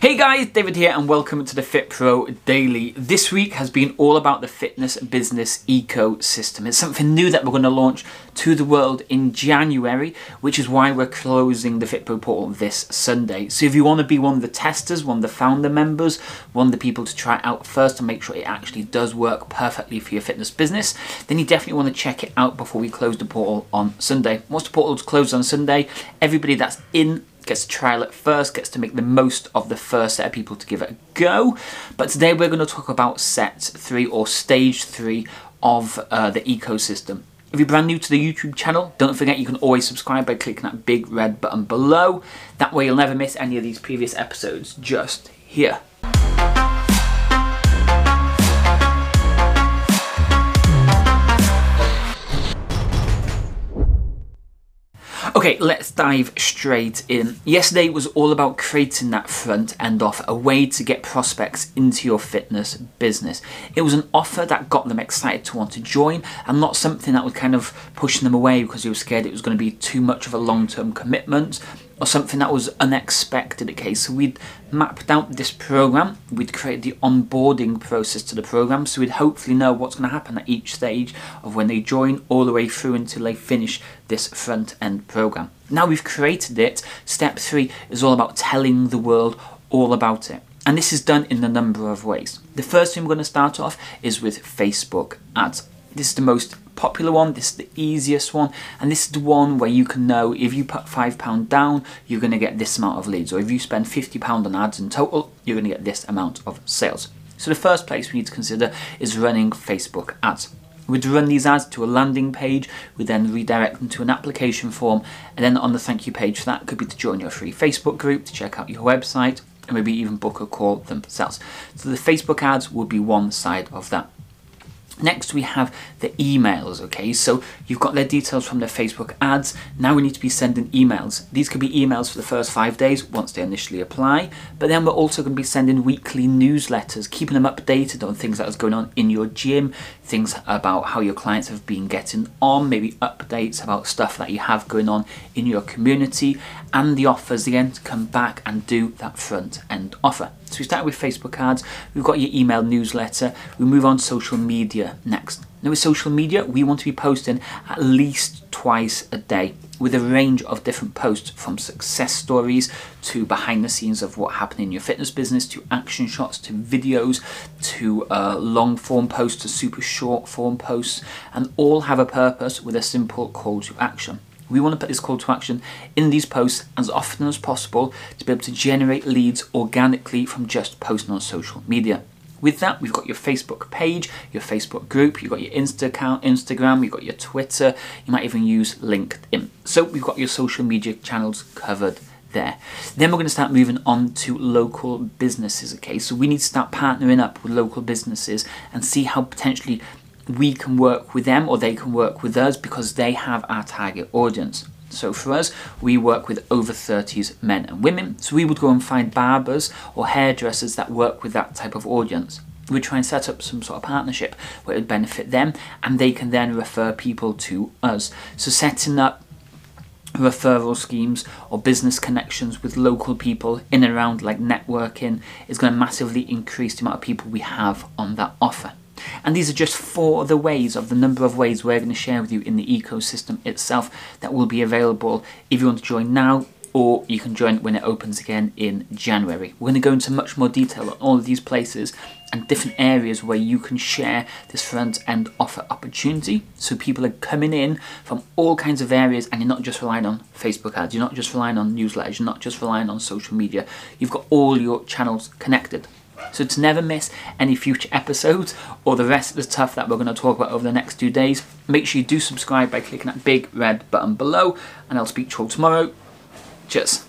Hey guys, David here and welcome to the Fit Pro Daily. This week has been all about the fitness business ecosystem. It's something new that we're going to launch to the world in January, which is why we're closing the FitPro portal this Sunday. So if you want to be one of the testers, one of the founder members, one of the people to try it out first and make sure it actually does work perfectly for your fitness business, then you definitely want to check it out before we close the portal on Sunday. Once the portal is closed on Sunday, everybody that's in gets to trial it first, gets to make the most of the first set of people to give it a go. But today we're going to talk about set three or stage three of uh, the ecosystem. If you're brand new to the YouTube channel, don't forget you can always subscribe by clicking that big red button below. That way you'll never miss any of these previous episodes just here. Okay, let's dive straight in. Yesterday was all about creating that front end offer, a way to get prospects into your fitness business. It was an offer that got them excited to want to join and not something that was kind of pushing them away because you were scared it was going to be too much of a long term commitment or something that was unexpected okay? So we'd mapped out this program. We'd created the onboarding process to the program. So we'd hopefully know what's going to happen at each stage of when they join all the way through until they finish this front end program. Now we've created it step three is all about telling the world all about it. And this is done in a number of ways. The first thing we're going to start off is with facebook ads. This is the most popular one, this is the easiest one, and this is the one where you can know if you put £5 down, you're going to get this amount of leads, or if you spend £50 on ads in total, you're going to get this amount of sales. So the first place we need to consider is running Facebook ads. We'd run these ads to a landing page, we then redirect them to an application form, and then on the thank you page for that could be to join your free Facebook group, to check out your website, and maybe even book a call themselves. So the Facebook ads would be one side of that. Next we have the emails, okay? So you've got their details from their Facebook ads. Now we need to be sending emails. These could be emails for the first five days once they initially apply, but then we're also going to be sending weekly newsletters, keeping them updated on things that is going on in your gym, things about how your clients have been getting on, maybe updates about stuff that you have going on in your community, and the offers again to come back and do that front end offer. So we start with Facebook ads, we've got your email newsletter, we move on to social media next. Now with social media, we want to be posting at least twice a day with a range of different posts from success stories to behind the scenes of what happened in your fitness business to action shots to videos to uh, long form posts to super short form posts and all have a purpose with a simple call to action. We want to put this call to action in these posts as often as possible to be able to generate leads organically from just posting on social media. With that, we've got your Facebook page, your Facebook group, you've got your Insta account, Instagram, you've got your Twitter, you might even use LinkedIn. So we've got your social media channels covered there. Then we're going to start moving on to local businesses, okay? So we need to start partnering up with local businesses and see how potentially we can work with them or they can work with us because they have our target audience. So for us, we work with over 30s men and women. So we would go and find barbers or hairdressers that work with that type of audience. We'd try and set up some sort of partnership where it would benefit them and they can then refer people to us. So setting up referral schemes or business connections with local people in and around like networking is going to massively increase the amount of people we have on that offer. And these are just four of the ways of the number of ways we're going to share with you in the ecosystem itself that will be available if you want to join now or you can join when it opens again in January. We're going to go into much more detail on all of these places and different areas where you can share this front end offer opportunity. So people are coming in from all kinds of areas and you're not just relying on Facebook ads, you're not just relying on newsletters, you're not just relying on social media. You've got all your channels connected. So to never miss any future episodes or the rest of the stuff that we're going to talk about over the next two days, make sure you do subscribe by clicking that big red button below and I'll speak to you all tomorrow. Cheers.